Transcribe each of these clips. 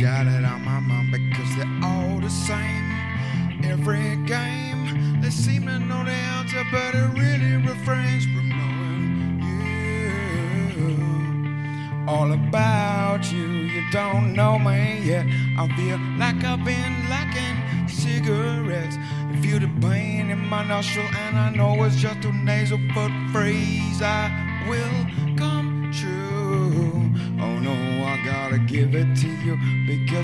got it on my mind because they're all the same. Every game, they seem to know the answer, but it really refrains from knowing you. All about you, you don't know me yet. I feel like I've been lacking cigarettes. I feel the pain in my nostril, and I know it's just a nasal foot freeze. I will come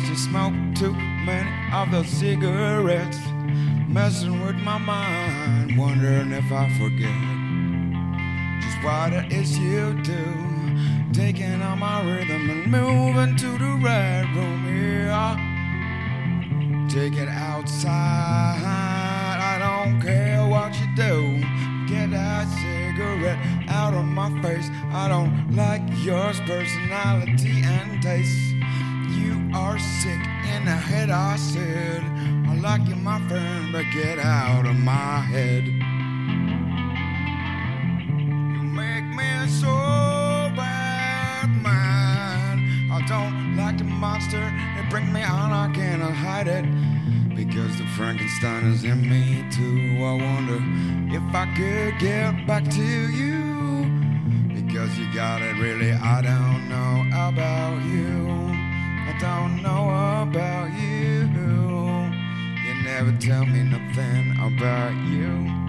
you smoke too many of those cigarettes. Messing with my mind, wondering if I forget just what it is you do. Taking on my rhythm and moving to the red room here. Take it outside, I don't care what you do. Get that cigarette out of my face. I don't like yours, personality and taste. You are sick in the head, I said. I like you, my friend, but get out of my head. You make me so bad, man. I don't like the monster. It brings me on, I cannot hide it. Because the Frankenstein is in me too. I wonder if I could get back to you. Because you got it really, I don't know about you. Don't know about you. You never tell me nothing about you.